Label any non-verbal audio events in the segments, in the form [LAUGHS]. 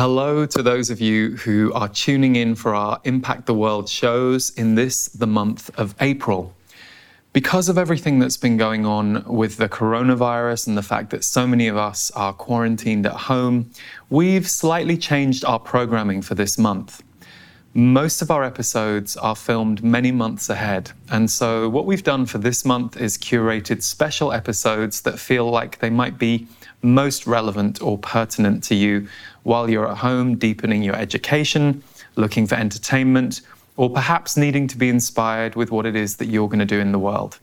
Hello to those of you who are tuning in for our Impact the World shows in this, the month of April. Because of everything that's been going on with the coronavirus and the fact that so many of us are quarantined at home, we've slightly changed our programming for this month. Most of our episodes are filmed many months ahead, and so what we've done for this month is curated special episodes that feel like they might be most relevant or pertinent to you while you're at home deepening your education, looking for entertainment, or perhaps needing to be inspired with what it is that you're going to do in the world.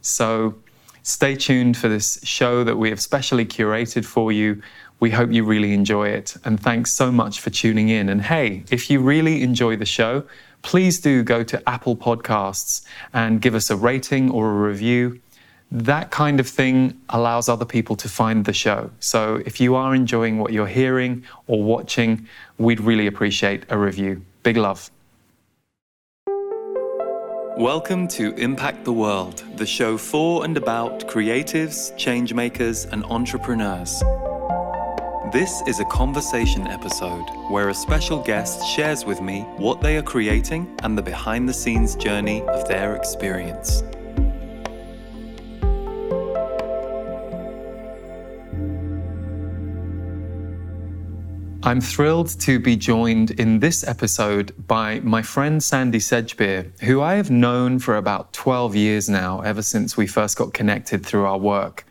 So stay tuned for this show that we have specially curated for you. We hope you really enjoy it. And thanks so much for tuning in. And hey, if you really enjoy the show, please do go to Apple Podcasts and give us a rating or a review that kind of thing allows other people to find the show. So if you are enjoying what you're hearing or watching, we'd really appreciate a review. Big love. Welcome to Impact the World, the show for and about creatives, changemakers, and entrepreneurs. This is a conversation episode where a special guest shares with me what they are creating and the behind the scenes journey of their experience. I'm thrilled to be joined in this episode by my friend Sandy Sedgbeer, who I have known for about 12 years now, ever since we first got connected through our work.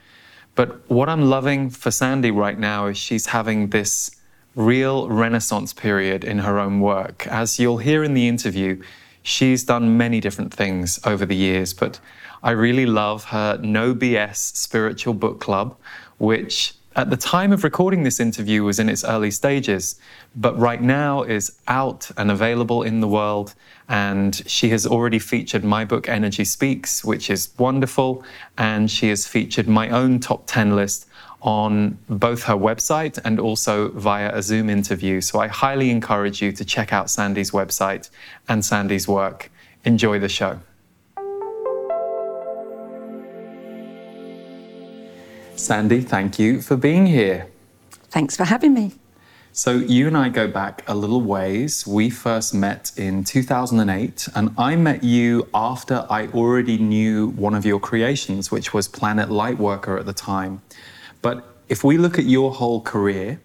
But what I'm loving for Sandy right now is she's having this real renaissance period in her own work. As you'll hear in the interview, she's done many different things over the years, but I really love her No BS Spiritual Book Club, which at the time of recording this interview was in its early stages, but right now is out and available in the world. And she has already featured my book, Energy Speaks, which is wonderful. And she has featured my own top 10 list on both her website and also via a Zoom interview. So I highly encourage you to check out Sandy's website and Sandy's work. Enjoy the show. Sandy, thank you for being here. Thanks for having me. So, you and I go back a little ways. We first met in 2008, and I met you after I already knew one of your creations, which was Planet Lightworker at the time. But if we look at your whole career,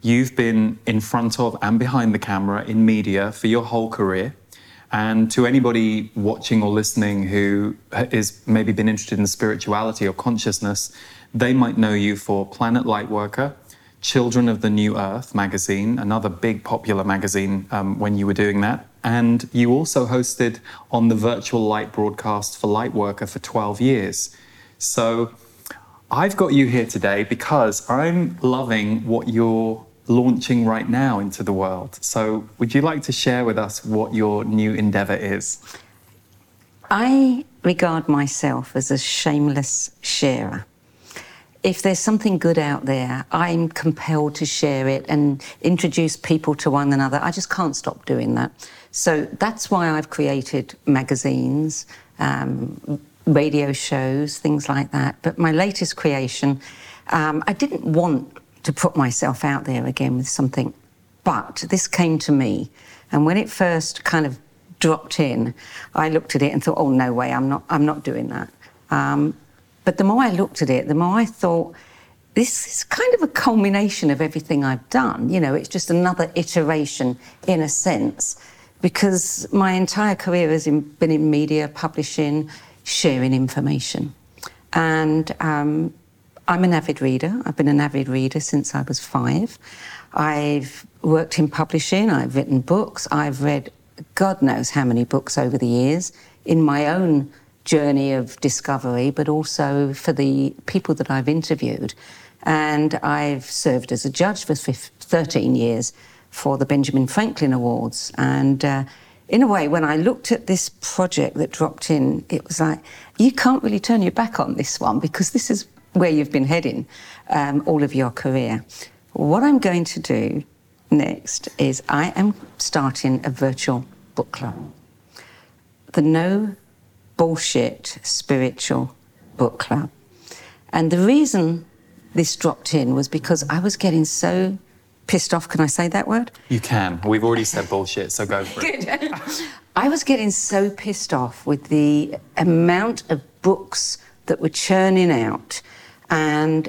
you've been in front of and behind the camera in media for your whole career. And to anybody watching or listening who is maybe been interested in spirituality or consciousness, they might know you for Planet Lightworker, Children of the New Earth magazine, another big popular magazine um, when you were doing that. And you also hosted on the virtual light broadcast for Lightworker for 12 years. So I've got you here today because I'm loving what you're launching right now into the world. So would you like to share with us what your new endeavor is? I regard myself as a shameless sharer if there's something good out there, I'm compelled to share it and introduce people to one another. I just can't stop doing that. So that's why I've created magazines, um, radio shows, things like that. But my latest creation, um, I didn't want to put myself out there again with something, but this came to me. And when it first kind of dropped in, I looked at it and thought, oh, no way, I'm not, I'm not doing that. Um, but the more I looked at it, the more I thought, this is kind of a culmination of everything I've done. You know, it's just another iteration in a sense, because my entire career has been in media, publishing, sharing information. And um, I'm an avid reader. I've been an avid reader since I was five. I've worked in publishing, I've written books, I've read God knows how many books over the years in my own journey of discovery, but also for the people that I've interviewed. And I've served as a judge for 13 years for the Benjamin Franklin Awards. And uh, in a way, when I looked at this project that dropped in, it was like, you can't really turn your back on this one because this is where you've been heading um, all of your career. What I'm going to do next is I am starting a virtual book club. The No bullshit spiritual book club. And the reason this dropped in was because I was getting so pissed off. Can I say that word? You can. We've already said bullshit, so go for it. I was getting so pissed off with the amount of books that were churning out, and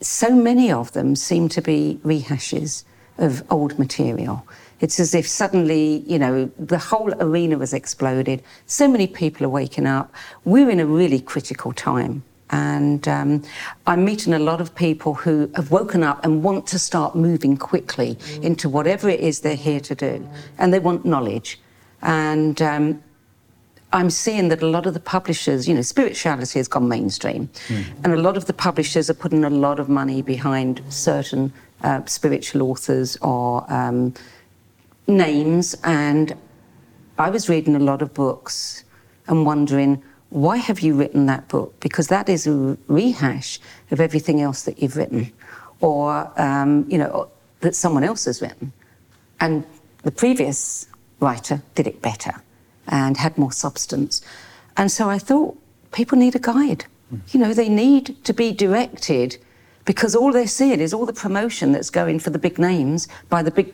so many of them seemed to be rehashes of old material. It's as if suddenly, you know, the whole arena has exploded. So many people are waking up. We're in a really critical time. And um, I'm meeting a lot of people who have woken up and want to start moving quickly into whatever it is they're here to do. And they want knowledge. And um, I'm seeing that a lot of the publishers, you know, spirituality has gone mainstream. Mm. And a lot of the publishers are putting a lot of money behind certain uh, spiritual authors or um, names. And I was reading a lot of books and wondering, why have you written that book? Because that is a rehash of everything else that you've written, or um, you know that someone else has written, and the previous writer did it better and had more substance. And so I thought people need a guide. Mm. You know, they need to be directed because all they're seeing is all the promotion that's going for the big names by the big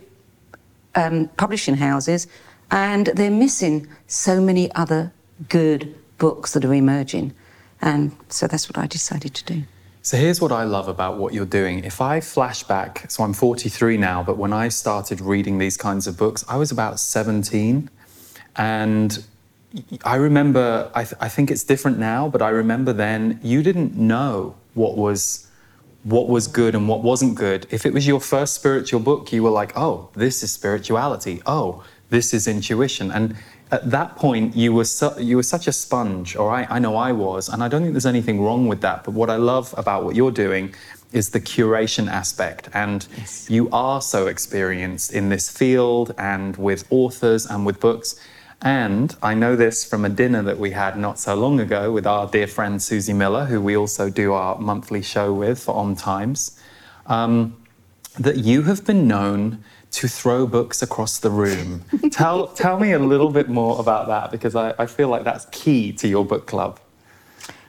um, publishing houses, and they're missing so many other good books that are emerging. And so that's what I decided to do. So here's what I love about what you're doing. If I flash back, so I'm 43 now, but when I started reading these kinds of books, I was about 17. And I remember, I, th- I think it's different now, but I remember then you didn't know what was what was good and what wasn't good. If it was your first spiritual book, you were like, oh, this is spirituality. Oh, this is intuition. And at that point, you were, su- you were such a sponge, or I, I know I was, and I don't think there's anything wrong with that. But what I love about what you're doing is the curation aspect. And yes. you are so experienced in this field and with authors and with books. And I know this from a dinner that we had not so long ago with our dear friend Susie Miller, who we also do our monthly show with for OM Times, um, that you have been known to throw books across the room. [LAUGHS] tell, tell me a little bit more about that because I, I feel like that's key to your book club.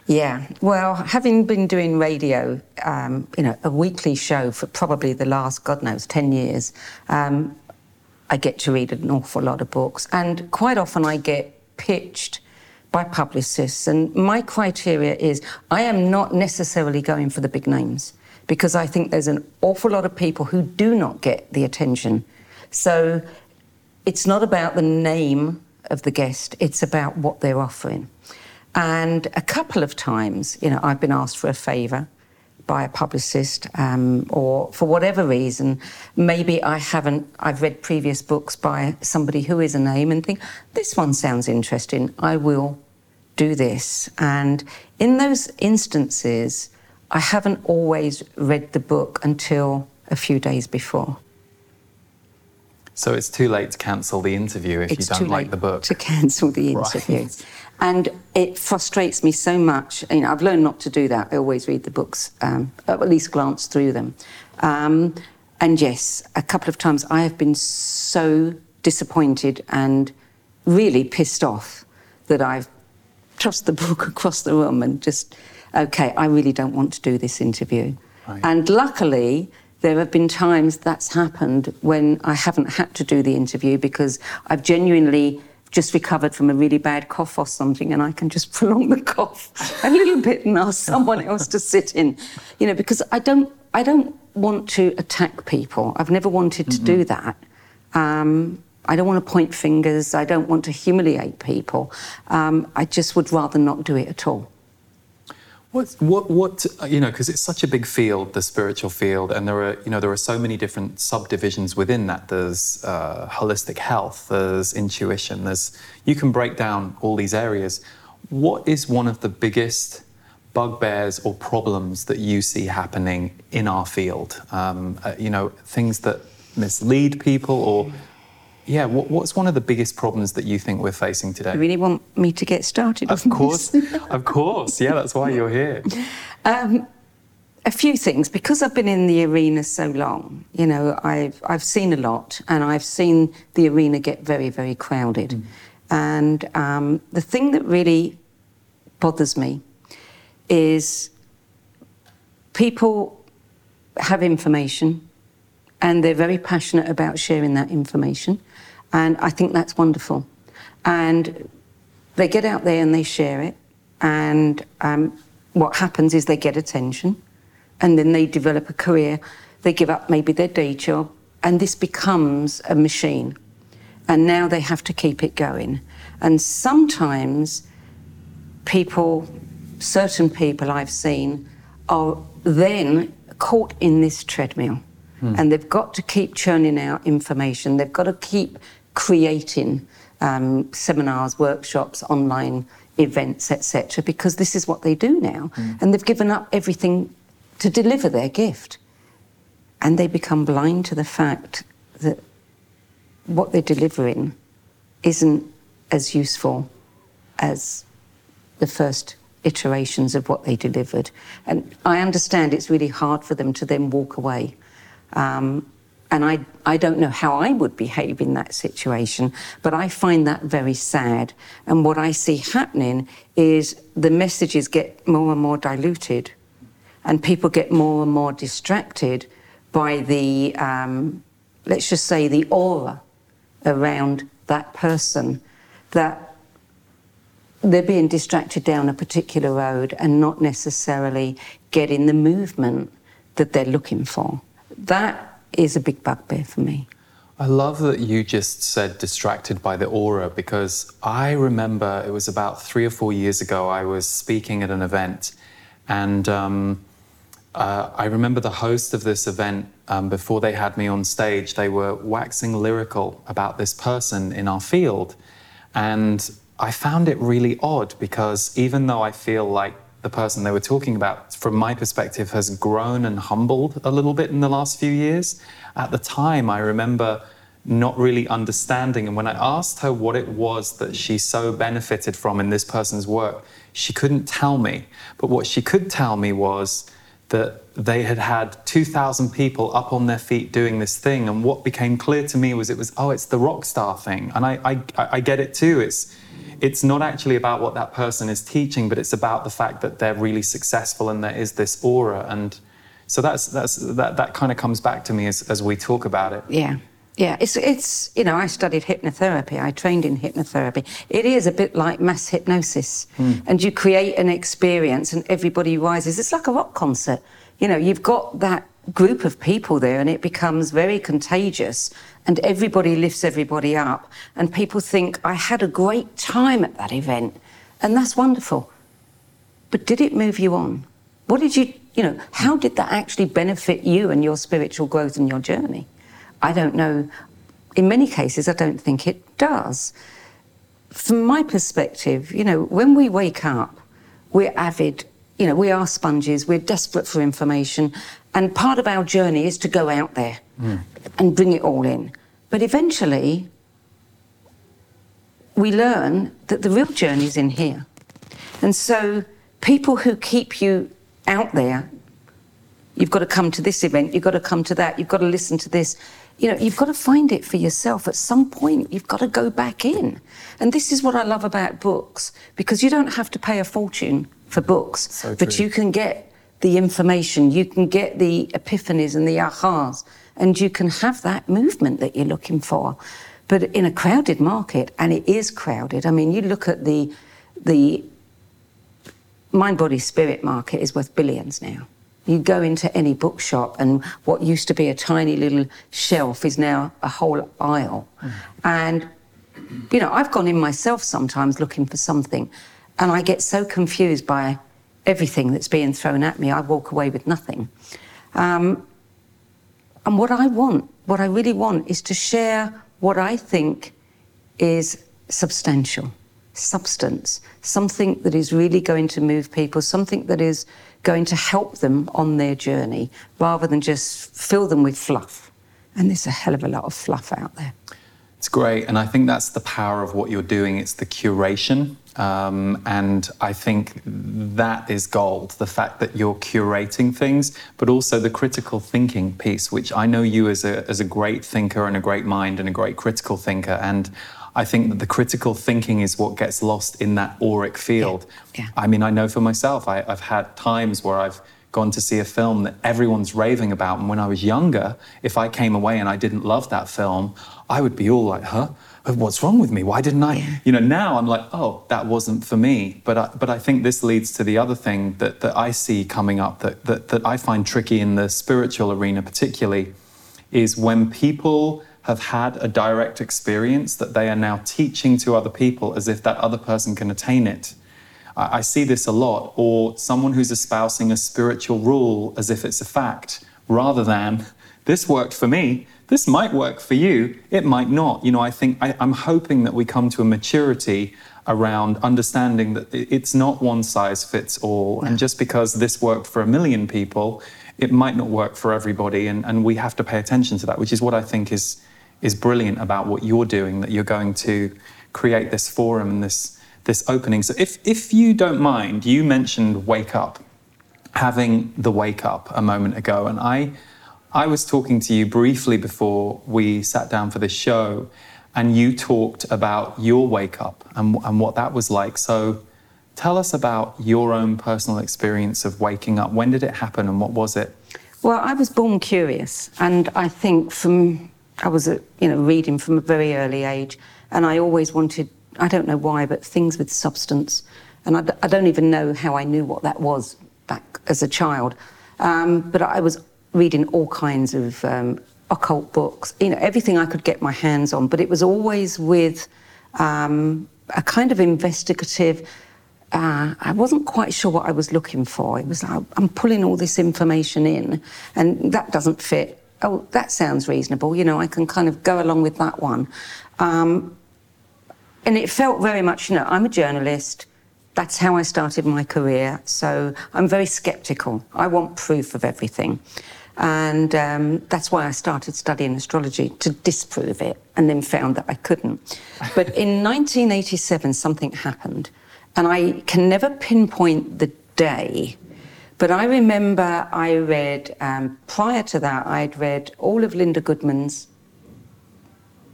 Yeah, well, having been doing radio, um, you know, a weekly show for probably the last, God knows, 10 years, um, I get to read an awful lot of books. And quite often I get pitched by publicists. And my criteria is I am not necessarily going for the big names because I think there's an awful lot of people who do not get the attention. So it's not about the name of the guest, it's about what they're offering. And a couple of times, you know, I've been asked for a favour by a publicist, um, or for whatever reason, maybe I haven't, I've read previous books by somebody who is a name and think, this one sounds interesting, I will do this. And in those instances, I haven't always read the book until a few days before. So it's too late to cancel the interview if it's you don't like the book. To cancel the [LAUGHS] interview. Right. And it frustrates me so much. You know, I've learned not to do that. I always read the books, um, at least glance through them. Um, and yes, a couple of times I have been so disappointed and really pissed off that I've tossed the [LAUGHS] book across the room and just okay, I really don't want to do this interview. Right. And luckily, there have been times that's happened when I haven't had to do the interview because I've genuinely just recovered from a really bad cough or something and I can just [LAUGHS] prolong the cough a little bit and ask someone else to sit in. You know, because I don't I don't want to attack people. I've never wanted to mm-hmm. do that. Um, I don't want to point fingers. I don't want to humiliate people. Um, I just would rather not do it at all. What, what, what, you know, because it's such a big field, the spiritual field, and there are, you know, there are so many different subdivisions within that. There's uh, holistic health, there's intuition, there's, you can break down all these areas. What is one of the biggest bugbears or problems that you see happening in our field? Um, uh, you know, things that mislead people or yeah, what, what's one of the biggest problems that you think we're facing today? You really want me to get started? Of course, of course. Yeah, that's why you're here. [LAUGHS] Um, a few things because I've been in the arena so long. You know, I've I've seen a lot, and I've seen the arena get very, very crowded. Mm. And um, the thing that really bothers me is people have information and they're very passionate about sharing that information. And I think that's wonderful. And they get out there and they share it. And um, what happens is they get attention and then they develop a career. They give up maybe their day job and this becomes a machine. And now they have to keep it going. And sometimes people, certain people I've seen, are then caught in this treadmill. Hmm. And they've got to keep churning out information. They've got to keep creating um, seminars, workshops, online events, etc., because this is what they do now. Mm. And they've given up everything to deliver their gift. And they become blind to the fact that what they're delivering isn't as useful as the first iterations of what they delivered. And I understand it's really hard for them to then walk away. Um, and I, I don't know how I would behave in that situation, but I find that very sad. And what I see happening is the messages get more and more diluted, and people get more and more distracted by the, um, let's just say, the aura around that person, that they're being distracted down a particular road and not necessarily getting the movement that they're looking for. That is a big bugbear for me. I love that you just said distracted by the aura because I remember it was about three or four years ago, I was speaking at an event and um, uh, I remember the host of this event, um, before they had me on stage, they were waxing lyrical about this person in our field. And I found it really odd because even though I feel like the person they were talking about, from my perspective, has grown and humbled a little bit in the last few years. At the time, I remember not really understanding. And when I asked her what it was that she so benefited from in this person's work, she couldn't tell me. But what she could tell me was that they had had 2,000 people up on their feet doing this thing. And what became clear to me was it was, oh, it's the rock star thing. And I, I, I get it too. It's, it's not actually about what that person is teaching, but it's about the fact that they're really successful and there is this aura. And so that's that's that that kind of comes back to me as, as we talk about it. Yeah. Yeah, it's it's you know I studied hypnotherapy. I trained in hypnotherapy. It is a bit like mass hypnosis, mm. and you create an experience, and everybody rises. It's like a rock concert. You know, you've got that group of people there, and it becomes very contagious and everybody lifts everybody up. And people think, I had a great time at that event, and that's wonderful. But did it move you on? What did you, you know, how did that actually benefit you and your spiritual growth and your journey? I don't know. In many cases, I don't think it does. From my perspective, you know, when we wake up, we're avid, you know, we are sponges, we're desperate for information, and part of our journey is to go out there mm. and bring it all in. But eventually, we learn that the real journey is in here. And so, people who keep you out there, you've got to come to this event, you've got to come to that, you've got to listen to this. You know, you've got to find it for yourself. At some point, you've got to go back in. And this is what I love about books, because you don't have to pay a fortune for books, so but you can get the information, you can get the epiphanies and the ahas, and you can have that movement that you're looking for. But in a crowded market, and it is crowded, I mean, you look at the the mind body spirit market is worth billions now. You go into any bookshop, and what used to be a tiny little shelf is now a whole aisle. Mm. And, you know, I've gone in myself sometimes looking for something, and I get so confused by everything that's being thrown at me, I walk away with nothing. Um, and what I want, what I really want, is to share what I think is substantial, substance, something that is really going to move people, something that is going to help them on their journey, rather than just fill them with fluff. And there's a hell of a lot of fluff out there. It's great. And I think that's the power of what you're doing. It's the curation um, and I think that is gold the fact that you're curating things, but also the critical thinking piece, which I know you as a, as a great thinker and a great mind and a great critical thinker. And I think that the critical thinking is what gets lost in that auric field. Yeah. Yeah. I mean, I know for myself, I, I've had times where I've gone to see a film that everyone's raving about. And when I was younger, if I came away and I didn't love that film, I would be all like, huh? What's wrong with me? Why didn't I? You know, now I'm like, oh, that wasn't for me. But I, but I think this leads to the other thing that, that I see coming up that, that, that I find tricky in the spiritual arena, particularly, is when people have had a direct experience that they are now teaching to other people as if that other person can attain it. I, I see this a lot, or someone who's espousing a spiritual rule as if it's a fact, rather than this worked for me, this might work for you, it might not. You know, I think I, I'm hoping that we come to a maturity around understanding that it's not one size fits all. And just because this worked for a million people, it might not work for everybody. And, and we have to pay attention to that, which is what I think is, is brilliant about what you're doing, that you're going to create this forum and this this opening. So if, if you don't mind, you mentioned wake up, having the wake up a moment ago. And I, I was talking to you briefly before we sat down for this show, and you talked about your wake up and, and what that was like. So tell us about your own personal experience of waking up. When did it happen and what was it? Well, I was born curious, and I think from I was, a, you know, reading from a very early age, and I always wanted I don't know why, but things with substance. And I, I don't even know how I knew what that was back as a child. Um, but I was reading all kinds of um, occult books, you know, everything I could get my hands on. But it was always with um, a kind of investigative. Uh, I wasn't quite sure what I was looking for. It was like I'm pulling all this information in, and that doesn't fit. Oh, that sounds reasonable. You know, I can kind of go along with that one. Um, and it felt very much, you know, I'm a journalist. That's how I started my career. So I'm very skeptical. I want proof of everything. And um, that's why I started studying astrology to disprove it and then found that I couldn't. But in [LAUGHS] 1987, something happened. And I can never pinpoint the day. But I remember I read, um, prior to that, I'd read all of Linda Goodman's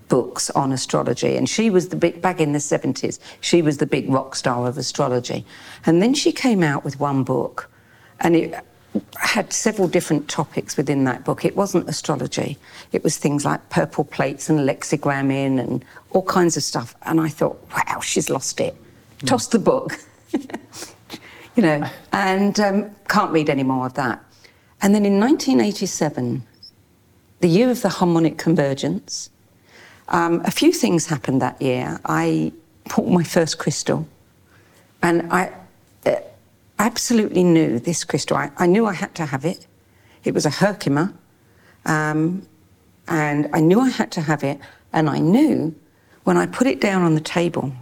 books on astrology. And she was the big, back in the 70s, she was the big rock star of astrology. And then she came out with one book, and it had several different topics within that book. It wasn't astrology, it was things like purple plates and lexigramming and all kinds of stuff. And I thought, wow, she's lost it. Mm. Toss the book. [LAUGHS] you know, and um, can't read any more of that. And then in 1987, the year of the harmonic convergence, um, a few things happened that year. I bought my first crystal, and I uh, absolutely knew this crystal. I, I, knew I had to have it. It was a Herkimer, um, and I knew I had to have it. And I knew when I put it down on the table,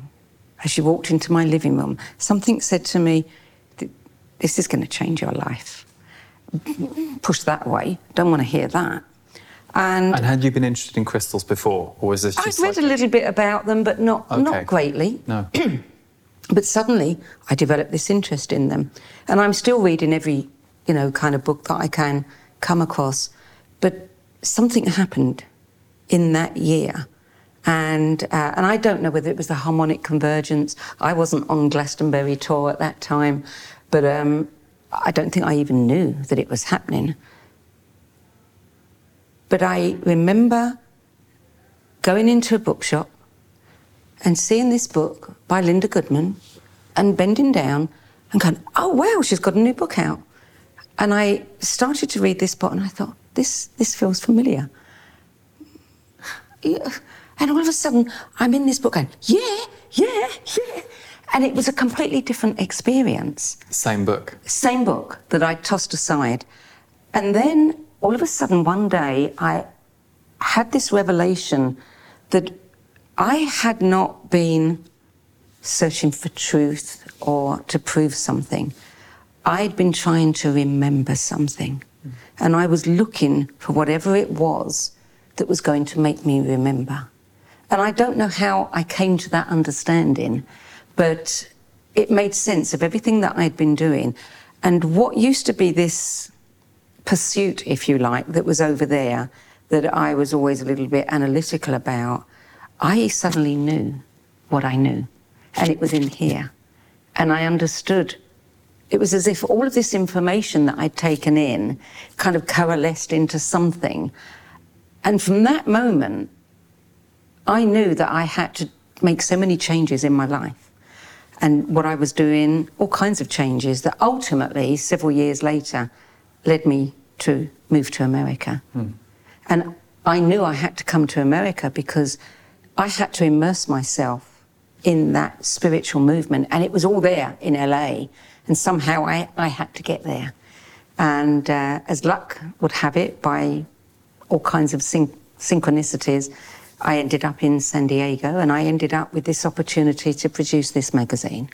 as she walked into my living room, something said to me, "This is going to change your life." Push that away. Don't want to hear that. And, and, had you been interested in crystals before, or was this? I'd read like... a little bit about them, but not okay. not greatly. No. [CLEARS THROAT] but suddenly, I developed this interest in them, and I'm still reading every, you know, kind of book that I can come across. But something happened in that year, and uh, and I don't know whether it was the harmonic convergence. I wasn't on Glastonbury Tor at that time, but um, I don't think I even knew that it was happening. But I remember going into a bookshop and seeing this book by Linda Goodman and bending down and going, oh, wow, she's got a new book out. And I started to read this book and I thought, this, this feels familiar. [SIGHS] And all of a sudden, I'm in this book going, yeah, yeah, yeah. And it was a completely different experience. Same book. Same book that I tossed aside. And then all of a sudden, one day, I had this revelation that I had not been searching for truth or to prove something. I'd been trying to remember something. And I was looking for whatever it was that was going to make me remember. And I don't know how I came to that understanding, but it made sense of everything that I'd been doing. And what used to be this pursuit, if you like, that was over there that I was always a little bit analytical about, I suddenly knew what I knew. And it was in here. And I understood it was as if all of this information that I'd taken in kind of coalesced into something. And from that moment, I knew that I had to make so many changes in my life. And what I was doing, all kinds of changes that ultimately, several years later, led me to move to America. Hmm. And I knew I had to come to America because I had to immerse myself in that spiritual movement. And it was all there in LA. And somehow I, I had to get there. And uh, as luck would have it, by all kinds of syn- synchronicities, I ended up in San Diego and I ended up with this opportunity to produce this magazine,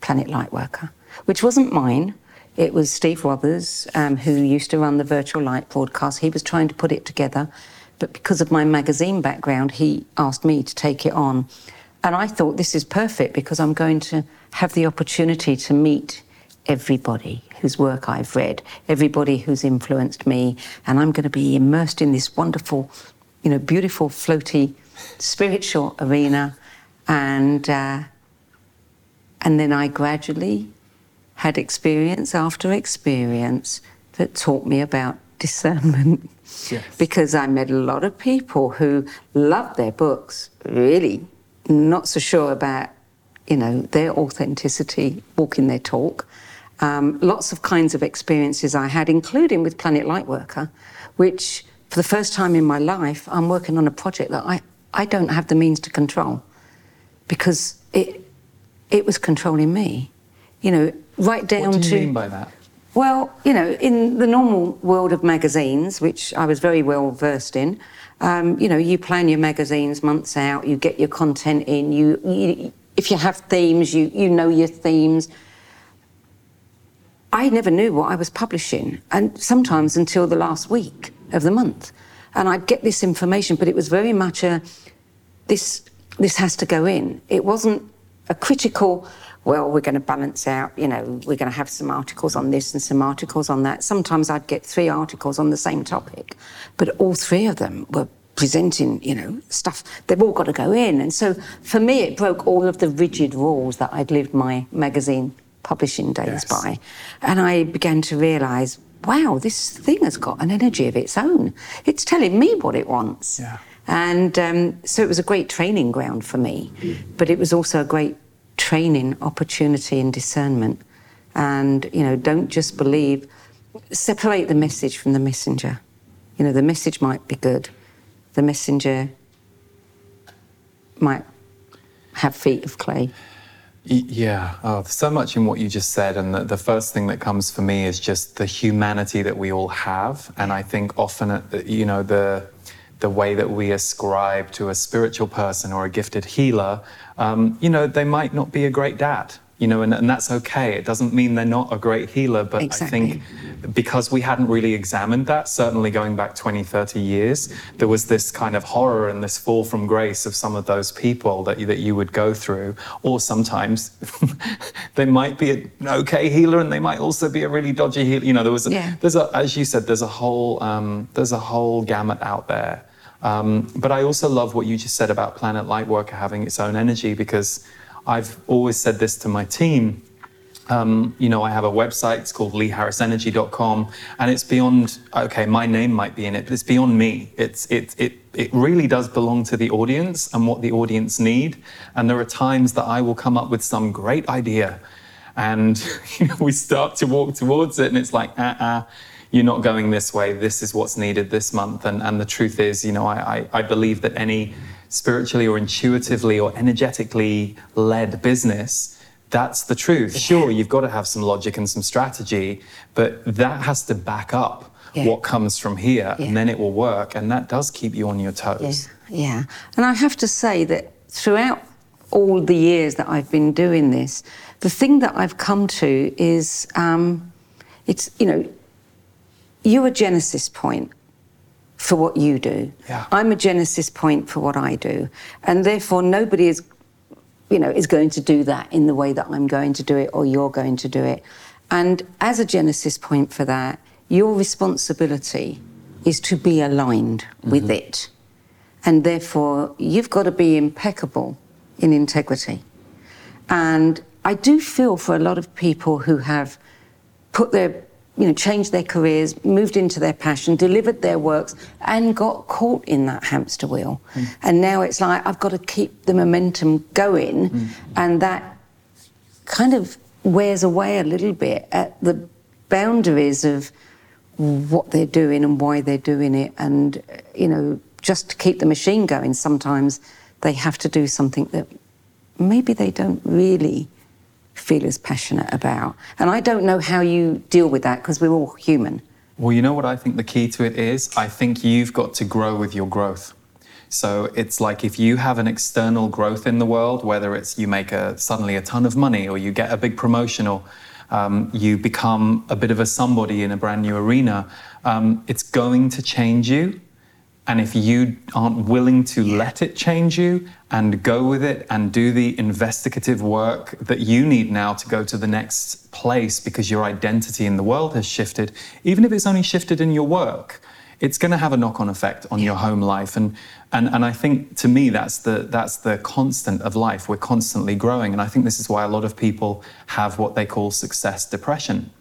Planet Lightworker, which wasn't mine. It was Steve Rother's, um, who used to run the Virtual Light broadcast. He was trying to put it together, but because of my magazine background, he asked me to take it on. And I thought this is perfect because I'm going to have the opportunity to meet everybody whose work I've read, everybody who's influenced me, and I'm going to be immersed in this wonderful, you know, beautiful, floaty, spiritual arena, and uh, and then I gradually had experience after experience that taught me about discernment. Yes. because I met a lot of people who loved their books, really not so sure about, you know, their authenticity, walking their talk. Um, lots of kinds of experiences I had, including with Planet Lightworker, which for the first time in my life, I'm working on a project that I, I don't have the means to control because it, it was controlling me. You know, right down to. What do you to, mean by that? Well, you know, in the normal world of magazines, which I was very well versed in, um, you know, you plan your magazines months out, you get your content in, you, you if you have themes, you, you know your themes. I never knew what I was publishing, and sometimes until the last week of the month. And I'd get this information, but it was very much a this this has to go in. It wasn't a critical, well, we're going to balance out, you know, we're going to have some articles on this and some articles on that. Sometimes I'd get three articles on the same topic, but all three of them were presenting, you know, stuff. They've all got to go in. And so for me, it broke all of the rigid rules that I'd lived my magazine publishing days yes. by. And I began to realize, wow, this thing has got an energy of its own. It's telling me what it wants. Yeah. And um, so it was a great training ground for me, but it was also a great training opportunity and discernment. And, you know, don't just believe, separate the message from the messenger. You know, the message might be good, the messenger might have feet of clay. Yeah, oh, so much in what you just said. And the, the, first thing that comes for me is just the humanity that we all have. And I think often, uh, you know, the, the way that we ascribe to a spiritual person or a gifted healer, um, you know, they might not be a great dad you know, and, and that's okay. It doesn't mean they're not a great healer, but exactly. I think because we hadn't really examined that, certainly going back 20, 30 years, there was this kind of horror and this fall from grace of some of those people that you, that you would go through. Or sometimes [LAUGHS] they might be an okay healer and they might also be a really dodgy healer. You know, there was, a, yeah. there's a, as you said, there's a whole, um, there's a whole gamut out there. Um, but I also love what you just said about Planet Lightworker having its own energy because I've always said this to my team. Um, you know, I have a website, it's called leeharrisenergy.com, and it's beyond, okay, my name might be in it, but it's beyond me. It's, it, it, it really does belong to the audience and what the audience need. And there are times that I will come up with some great idea and [LAUGHS] you know, we start to walk towards it and it's like, uh-uh, you're not going this way. This is what's needed this month. And, and the truth is, you know, I, I, I believe that any spiritually or intuitively or energetically led business, that's the truth. Sure, you've got to have some logic and some strategy, but that has to back up yeah. what comes from here, yeah. and then it will work. And that does keep you on your toes. Yeah. yeah. And I have to say that throughout all the years that I've been doing this, the thing that I've come to is um, it's, you know, you're a genesis point for what you do. Yeah. I'm a genesis point for what I do. And therefore nobody is you know is going to do that in the way that I'm going to do it or you're going to do it. And as a genesis point for that, your responsibility is to be aligned mm-hmm. with it. And therefore you've got to be impeccable in integrity. And I do feel for a lot of people who have put their you know, changed their careers, moved into their passion, delivered their works, and got caught in that hamster wheel. Mm. And now it's like I've got to keep the momentum going, mm. and that kind of wears away a little bit at the boundaries of what they're doing and why they're doing it. And, you know, just to keep the machine going, sometimes they have to do something that maybe they don't really feel as passionate about. And I don't know how you deal with that because we're all human. Well, you know what I think the key to it is? I think you've got to grow with your growth. So it's like if you have an external growth in the world, whether it's you make a, suddenly a ton of money or you get a big promotion or um, you become a bit of a somebody in a brand new arena, um, it's going to change you and if you aren't willing to let it change you and go with it and do the investigative work that you need now to go to the next place because your identity in the world has shifted, even if it's only shifted in your work, it's going to have a knock-on effect on your home life. And, and, and I think to me, that's the, that's the constant of life. We're constantly growing. And I think this is why a lot of people have what they call success depression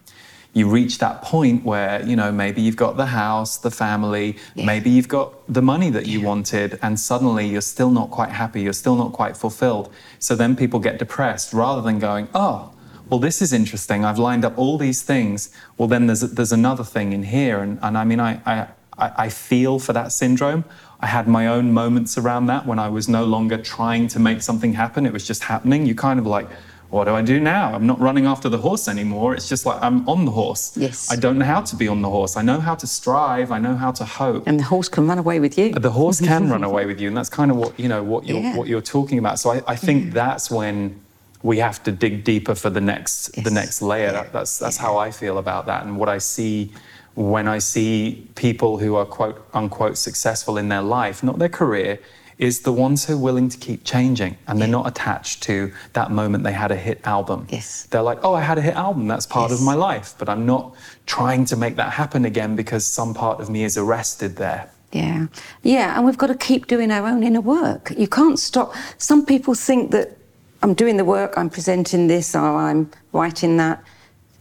you reach that point where you know maybe you've got the house the family yeah. maybe you've got the money that you yeah. wanted and suddenly you're still not quite happy you're still not quite fulfilled. So then people get depressed rather than going oh well this is interesting. I've lined up all these things. Well then there's there's another thing in here. And, and i mean I, I i feel for that syndrome. I had my own moments around that when i was no longer trying to make something happen. It was just happening. You kind of like what do I do now? I'm not running after the horse anymore. It's just like I'm on the horse. Yes. I don't know how to be on the horse. I know how to strive. I know how to hope. And the horse can run away with you. The horse can run [LAUGHS] away with you, and that's kind of what you know what you're yeah. what you're talking about. So I, I think yeah. that's when we have to dig deeper for the next yes. the next layer. That, that's that's how I feel about that, and what I see when I see people who are quote unquote successful in their life, not their career is the ones who are willing to keep changing and they're not attached to that moment they had a hit album. Yes. They're like, oh, I had a hit album, that's part yes. of my life, but I'm not trying to make that happen again because some part of me is arrested there. Yeah. Yeah, and we've got to keep doing our own inner work. You can't stop. Some people think that I'm doing the work, I'm presenting this, or I'm writing that.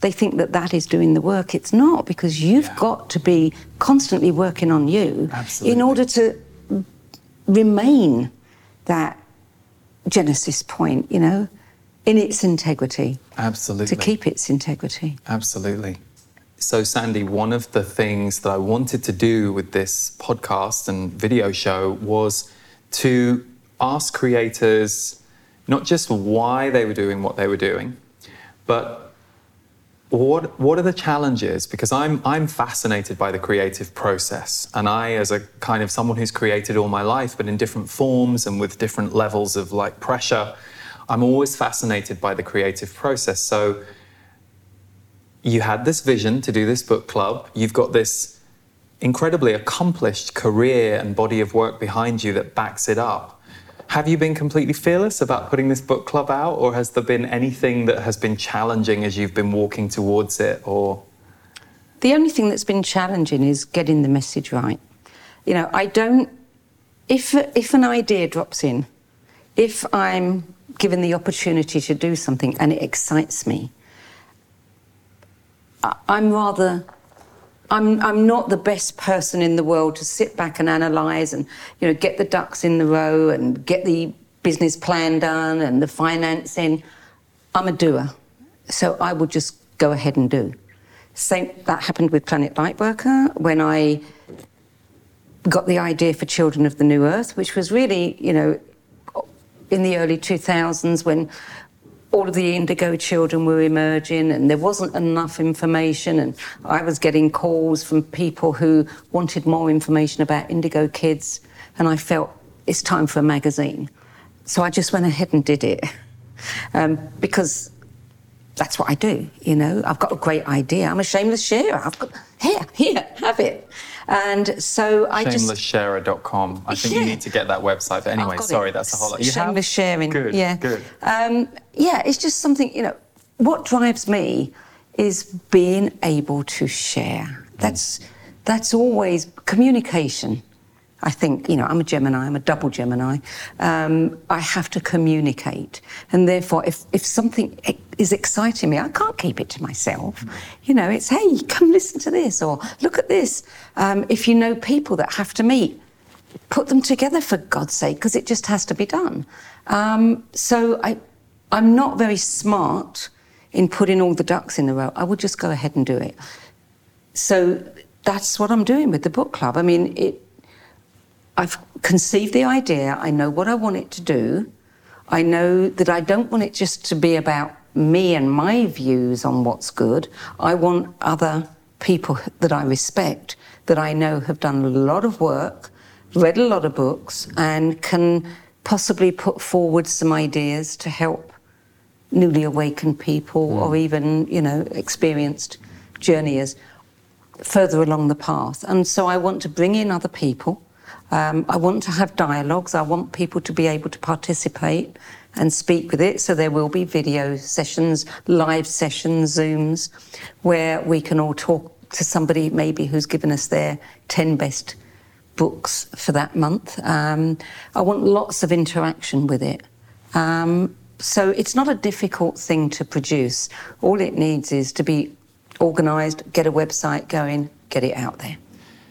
They think that that is doing the work. It's not because you've yeah. got to be constantly working on you Absolutely. in order to remain that Genesis point, you know, in its integrity. Absolutely. To keep its integrity. Absolutely. So, Sandy, one of the things that I wanted to do with this podcast and video show was to ask creators not just why they were doing what they were doing, but what what are the challenges? Because I'm I'm fascinated by the creative process, and I, as a kind of someone who's created all my life, but in different forms and with different levels of like pressure, I'm always fascinated by the creative process. So you had this vision to do this book club. You've got this incredibly accomplished career and body of work behind you that backs it up. Have you been completely fearless about putting this book club out, or has there been anything that has been challenging as you've been walking towards it? Or the only thing that's been challenging is getting the message right. You know, I don't. If if an idea drops in, if I'm given the opportunity to do something and it excites me, I'm rather I'm, I'm not the best person in the world to sit back and analyse and, you know, get the ducks in the row and get the business plan done and the financing. I'm a doer. So I would just go ahead and do. Same, that happened with Planet Lightworker when I got the idea for Children of the New Earth, which was really, you know, in the early 2000s when all of the indigo children were emerging and there wasn't enough information and I was getting calls from people who wanted more information about indigo kids and I felt it's time for a magazine. So I just went ahead and did it um, because that's what I do, you know. I've got a great idea. I'm a shameless sharer. I've got, here, here, have it. And so I just. Shamelesssharer.com. I think yeah. you need to get that website. But anyway, sorry, it. that's a whole lot. You Shameless have? sharing. Good, yeah. good. Um, yeah, it's just something, you know, what drives me is being able to share. That's, that's always communication. I think, you know, I'm a Gemini, I'm a double Gemini. Um, I have to communicate. And therefore, if, if something is exciting me. I can't keep it to myself. You know, it's, hey, come listen to this or look at this. Um, if you know people that have to meet, put them together for God's sake, because it just has to be done. Um, so I, I'm not very smart in putting all the ducks in a row. I would just go ahead and do it. So that's what I'm doing with the book club. I mean, it, I've conceived the idea. I know what I want it to do. I know that I don't want it just to be about me and my views on what's good. I want other people that I respect, that I know have done a lot of work, read a lot of books, and can possibly put forward some ideas to help newly awakened people mm. or even, you know, experienced journeyers further along the path. And so I want to bring in other people. Um, I want to have dialogues. I want people to be able to participate and speak with it. So there will be video sessions, live sessions, Zooms, where we can all talk to somebody maybe who's given us their 10 best books for that month. Um, I want lots of interaction with it. Um, so it's not a difficult thing to produce. All it needs is to be organised, get a website going, get it out there.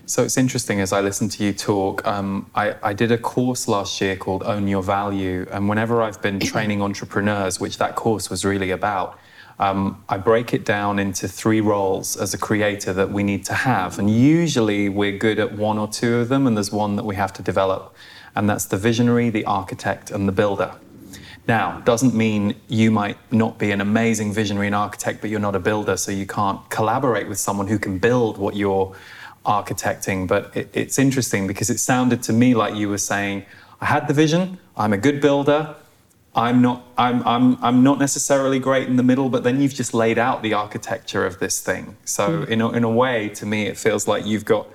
So it's interesting as I listen to you talk. Um, I, I, did a course last year called Own Your Value. And whenever I've been training entrepreneurs, which that course was really about, um, I break it down into three roles as a creator that we need to have. And usually we're good at one or two of them, and there's one that we have to develop. And that's the visionary, the architect, and the builder. Now, doesn't mean you might not be an amazing visionary and architect, but you're not a builder, so you can't collaborate with someone who can build what you're architecting. But it, it's interesting because it sounded to me like you were saying, I had the vision, I'm a good builder, I'm not, I'm, I'm, I'm not necessarily great in the middle, but then you've just laid out the architecture of this thing. So, mm. in, a, in a way, to me, it feels like you've got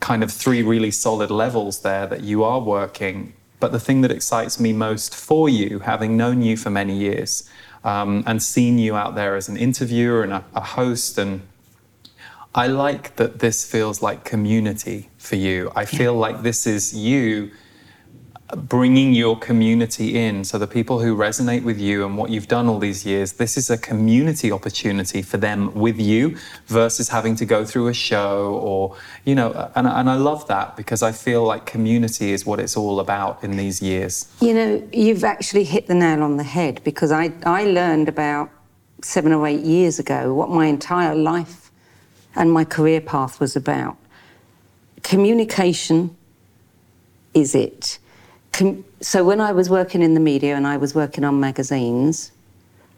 kind of three really solid levels there that you are working but the thing that excites me most for you, having known you for many years um, and seen you out there as an interviewer and a, a host, and I like that this feels like community for you. I feel like this is you bringing your community in. So the people who resonate with you and what you've done all these years, this is a community opportunity for them with you versus having to go through a show or, you know, and, and I love that because I feel like community is what it's all about in these years. You know, you've actually hit the nail on the head because I, I learned about seven or eight years ago what my entire life and my career path was about. Communication is it so when I was working in the media and I was working on magazines,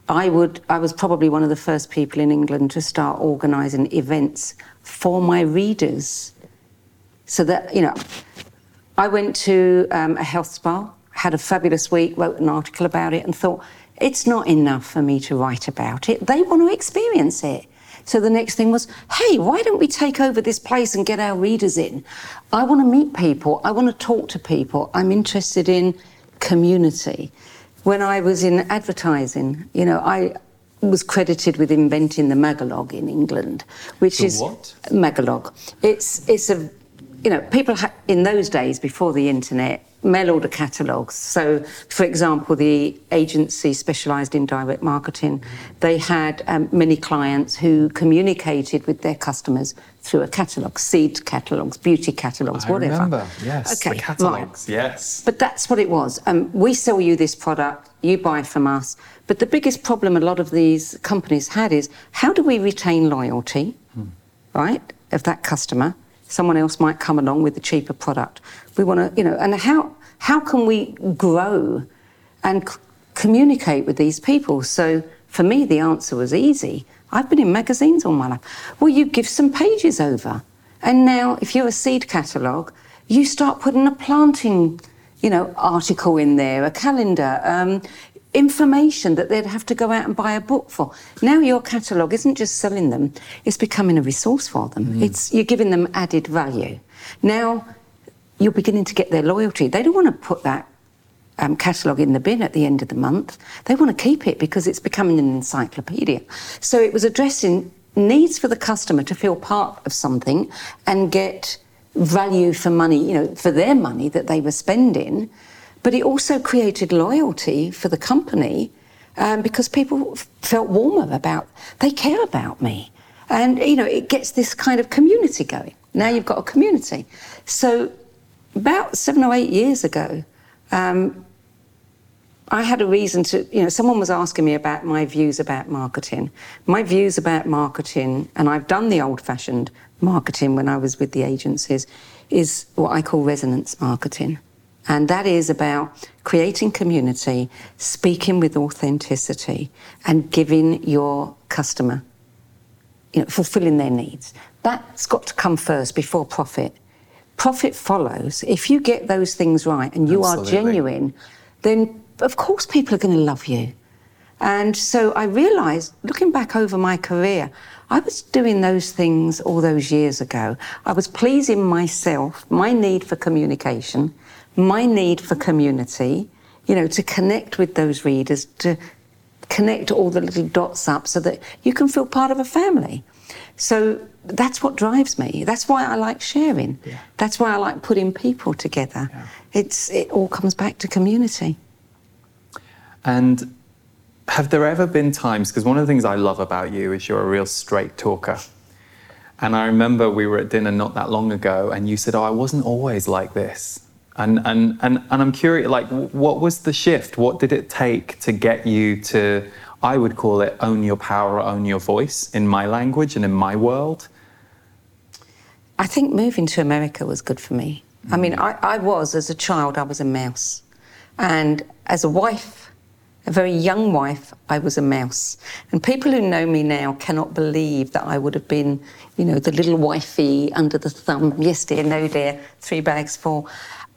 I would I was probably one of the first people in England to start organising events for my readers, so that you know, I went to um, a health spa, had a fabulous week, wrote an article about it, and thought it's not enough for me to write about it. They want to experience it. So the next thing was, hey, why don't we take over this place and get our readers in? I want to meet people. I want to talk to people. I'm interested in community. When I was in advertising, you know, I was credited with inventing the Magalog in England, which the is what? Magalog. It's it's a you know people ha- in those days before the internet mail order catalogues. So, for example, the agency specialised in direct marketing, they had um, many clients who communicated with their customers through a catalogue, seed catalogues, beauty catalogues, I whatever. remember, yes, okay, the catalogues, right. yes. But that's what it was. Um, we sell you this product, you buy from us. But the biggest problem a lot of these companies had is how do we retain loyalty, hmm. right, of that customer? Someone else might come along with a cheaper product. We want to, you know, and how how can we grow and c- communicate with these people? So for me, the answer was easy. I've been in magazines all my life. Well, you give some pages over, and now if you're a seed catalogue, you start putting a planting, you know, article in there, a calendar. Um, information that they'd have to go out and buy a book for. Now your catalogue isn't just selling them, it's becoming a resource for them. Mm. It's you're giving them added value. Now you're beginning to get their loyalty. They don't want to put that um, catalogue in the bin at the end of the month. They want to keep it because it's becoming an encyclopedia. So it was addressing needs for the customer to feel part of something and get value for money, you know, for their money that they were spending. But it also created loyalty for the company um, because people f- felt warmer about, they care about me. And, you know, it gets this kind of community going. Now you've got a community. So about seven or eight years ago, um, I had a reason to, you know, someone was asking me about my views about marketing. My views about marketing, and I've done the old fashioned marketing when I was with the agencies, is what I call resonance marketing. And that is about creating community, speaking with authenticity, and giving your customer, you know, fulfilling their needs. That's got to come first before profit. Profit follows. If you get those things right and you Absolutely. are genuine, then of course people are going to love you. And so I realized, looking back over my career, I was doing those things all those years ago. I was pleasing myself, my need for communication, my need for community, you know, to connect with those readers, to connect all the little dots up so that you can feel part of a family. So that's what drives me. That's why I like sharing. Yeah. That's why I like putting people together. Yeah. It's it all comes back to community. And have there ever been times, because one of the things I love about you is you're a real straight talker. And I remember we were at dinner not that long ago, and you said, Oh, I wasn't always like this. And, and, and, and I'm curious, like, what was the shift? What did it take to get you to, I would call it, own your power, own your voice in my language and in my world? I think moving to America was good for me. Mm. I mean, I, I was, as a child, I was a mouse. And as a wife, a very young wife, I was a mouse. And people who know me now cannot believe that I would have been, you know, the little wifey under the thumb. Yes, dear, no, dear, three bags full.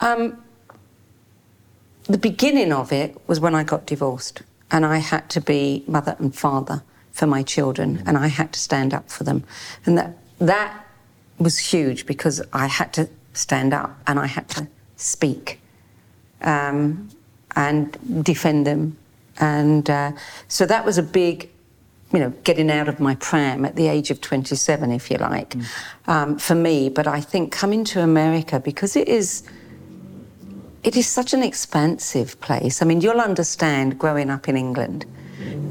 Um, the beginning of it was when I got divorced and I had to be mother and father for my children and I had to stand up for them. And that, that was huge because I had to stand up and I had to speak um, and defend them and uh, so that was a big, you know, getting out of my pram at the age of 27, if you like, mm. um, for me. But I think coming to America, because it is, it is such an expansive place. I mean, you'll understand growing up in England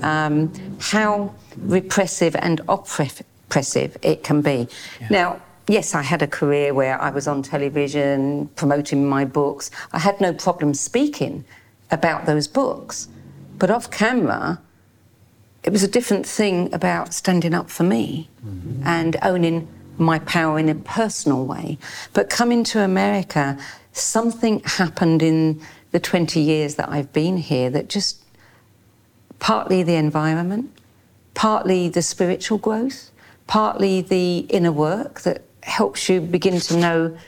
um, how repressive and oppressive it can be. Yeah. Now, yes, I had a career where I was on television promoting my books. I had no problem speaking about those books. But off camera, it was a different thing about standing up for me mm-hmm. and owning my power in a personal way. But coming to America, something happened in the 20 years that I've been here that just partly the environment, partly the spiritual growth, partly the inner work that helps you begin to know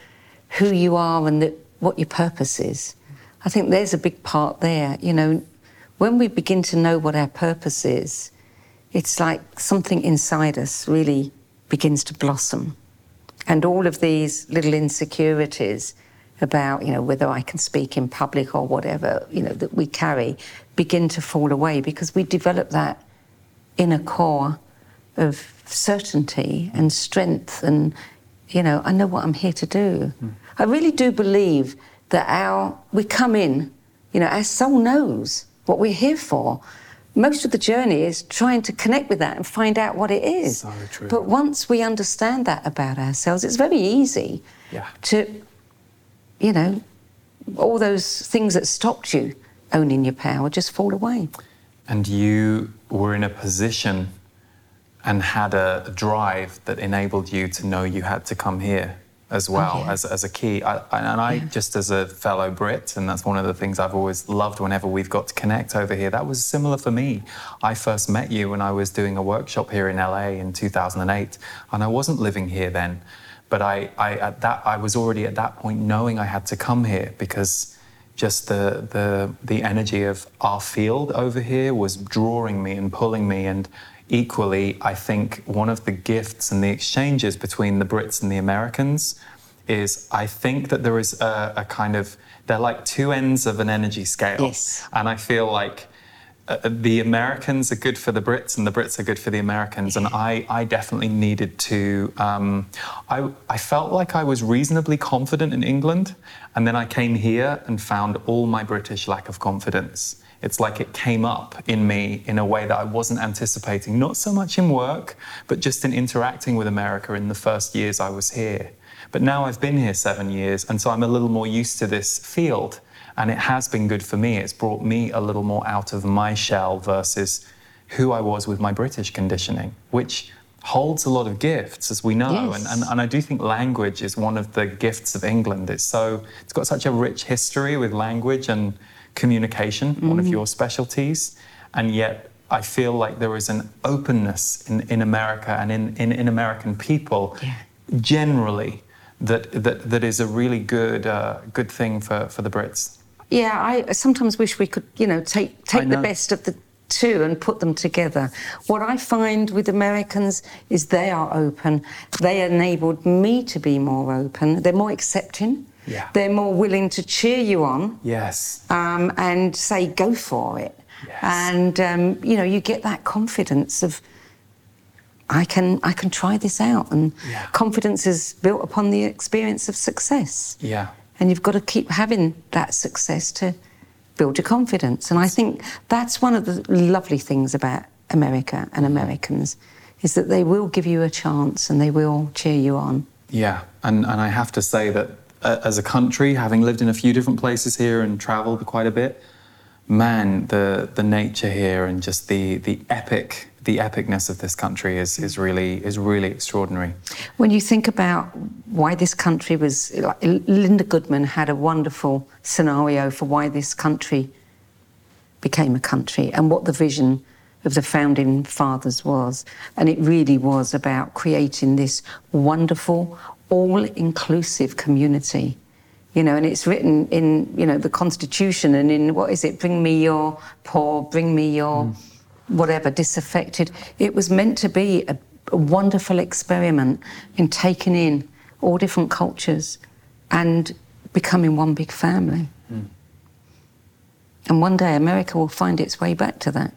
who you are and the, what your purpose is. I think there's a big part there. You know, when we begin to know what our purpose is, it's like something inside us really begins to blossom. And all of these little insecurities about, you know, whether I can speak in public or whatever, you know, that we carry begin to fall away because we develop that inner core of certainty and strength and, you know, I know what I'm here to do. Mm. I really do believe that our, we come in, you know, our soul knows what we're here for. Most of the journey is trying to connect with that and find out what it is. So true. But once we understand that about ourselves, it's very easy yeah. to, you know, all those things that stopped you owning your power just fall away. And you were in a position and had a drive that enabled you to know you had to come here as well oh, yeah. as, as a key. I, and I, yeah. just as a fellow Brit, and that's one of the things I've always loved whenever we've got to connect over here, that was similar for me. I first met you when I was doing a workshop here in LA in 2008, and I wasn't living here then. But I, I, at that, I was already at that point knowing I had to come here because just the, the, the energy of our field over here was drawing me and pulling me. And equally, I think one of the gifts and the exchanges between the Brits and the Americans is I think that there is a, a kind of, they're like two ends of an energy scale. Yes. And I feel like uh, the Americans are good for the Brits and the Brits are good for the Americans. And I, I definitely needed to, um, I, I felt like I was reasonably confident in England. And then I came here and found all my British lack of confidence it's like it came up in me in a way that I wasn't anticipating, not so much in work, but just in interacting with America in the first years I was here. But now I've been here seven years, and so I'm a little more used to this field, and it has been good for me. It's brought me a little more out of my shell versus who I was with my British conditioning, which holds a lot of gifts, as we know. Yes. And, and, and I do think language is one of the gifts of England. It's so it's got such a rich history with language and communication, one of your specialties. And yet I feel like there is an openness in, in America and in, in, in American people Yeah. generally that, that, that is a really good, uh, good thing for, for the Brits. Yeah, I sometimes wish we could, you know, take take the best of the two and put them together. What I find with Americans is they are open. They enabled me to be more open. They're more accepting. Yeah. They're more willing to cheer you on Yes. um, and say, go for it. Yes. And, um, you know, you get that confidence of, I can, I can try this out. And Yeah. confidence is built upon the experience of success. Yeah. And you've got to keep having that success to build your confidence. And I think that's one of the lovely things about America and Americans is that they will give you a chance and they will cheer you on. Yeah, and, and I have to say that as a country, having lived in a few different places here and travelled quite a bit, man, the the nature here and just the the epic the epicness of this country is is really is really extraordinary. When you think about why this country was, like, Linda Goodman had a wonderful scenario for why this country became a country and what the vision of the founding fathers was. And it really was about creating this wonderful, all inclusive community. You know, and it's written in, you know, the Constitution and in, what is it, bring me your poor, bring me your hmm. whatever, disaffected. It was meant to be a, a wonderful experiment in taking in all different cultures and becoming one big family. Hmm. And one day America will find its way back to that.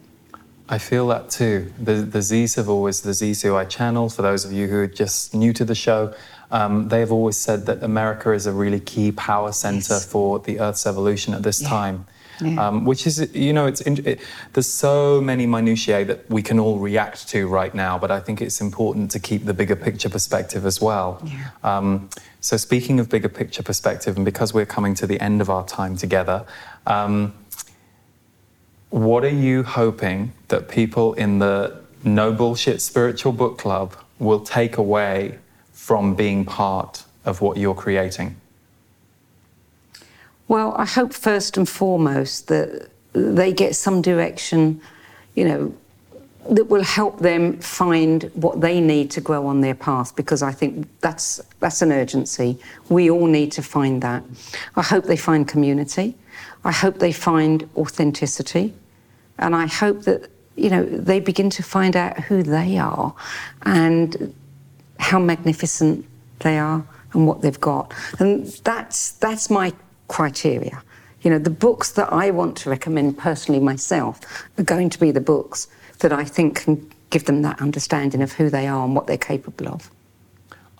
I feel that too. The, the Z's have always, the Z's who I channel, for those of you who are just new to the show, um, they have always said that America is a really key power center Yes. for the Earth's evolution at this Yeah. time. Yeah. Um, which is, you know, it's it, there's so many minutiae that we can all react to right now, but I think it's important to keep the bigger picture perspective as well. Yeah. Um, so, speaking of bigger picture perspective, and because we're coming to the end of our time together, um, what are you hoping that people in the No Bullshit Spiritual Book Club will take away from being part of what you're creating? Well, I hope first and foremost that they get some direction, you know, that will help them find what they need to grow on their path because I think that's that's an urgency. We all need to find that. I hope they find community. I hope they find authenticity. And I hope that, you know, they begin to find out who they are and how magnificent they are and what they've got. And that's that's my criteria. You know, the books that I want to recommend personally myself are going to be the books that I think can give them that understanding of who they are and what they're capable of.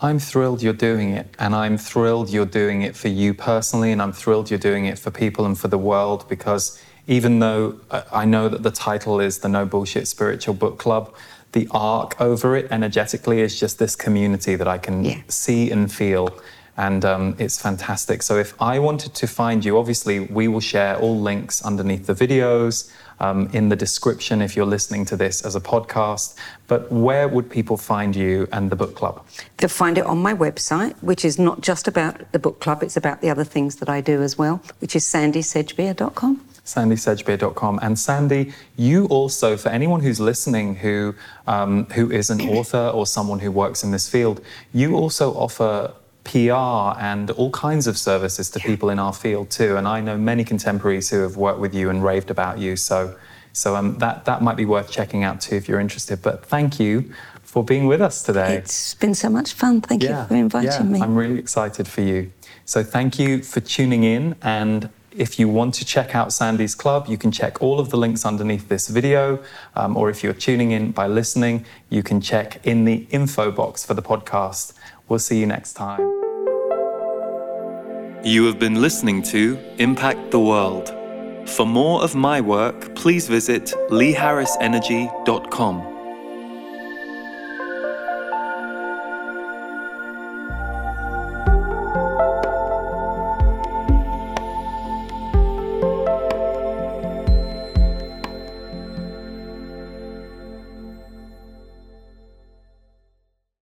I'm thrilled you're doing it, and I'm thrilled you're doing it for you personally, and I'm thrilled you're doing it for people and for the world because even though uh, I know that the title is the No Bullshit Spiritual Book Club, the arc over it energetically is just this community that I can Yeah. see and feel. And um, it's fantastic. So, if I wanted to find you, obviously, we will share all links underneath the videos, um, in the description if you're listening to this as a podcast. But where would people find you and the book club? They'll find it on my website, which is not just about the book club, it's about the other things that I do as well, which is sandysedgbeer.com. sandysedgbeer.com. And Sandy, you also, for anyone who's listening who, um, who is an author or someone who works in this field, you also offer PR and all kinds of services to people in our field too. And I know many contemporaries who have worked with you and raved about you. So, so um, that, that might be worth checking out too if you're interested. But thank you for being with us today. It's been so much fun. Thank you for inviting yeah, me. I'm really excited for you. So thank you for tuning in. And if you want to check out Sandy's Club, you can check all of the links underneath this video. Um, or if you're tuning in by listening, you can check in the info box for the podcast. We'll see you next time. You have been listening to Impact the World. For more of my work, please visit leeharrisenergy.com.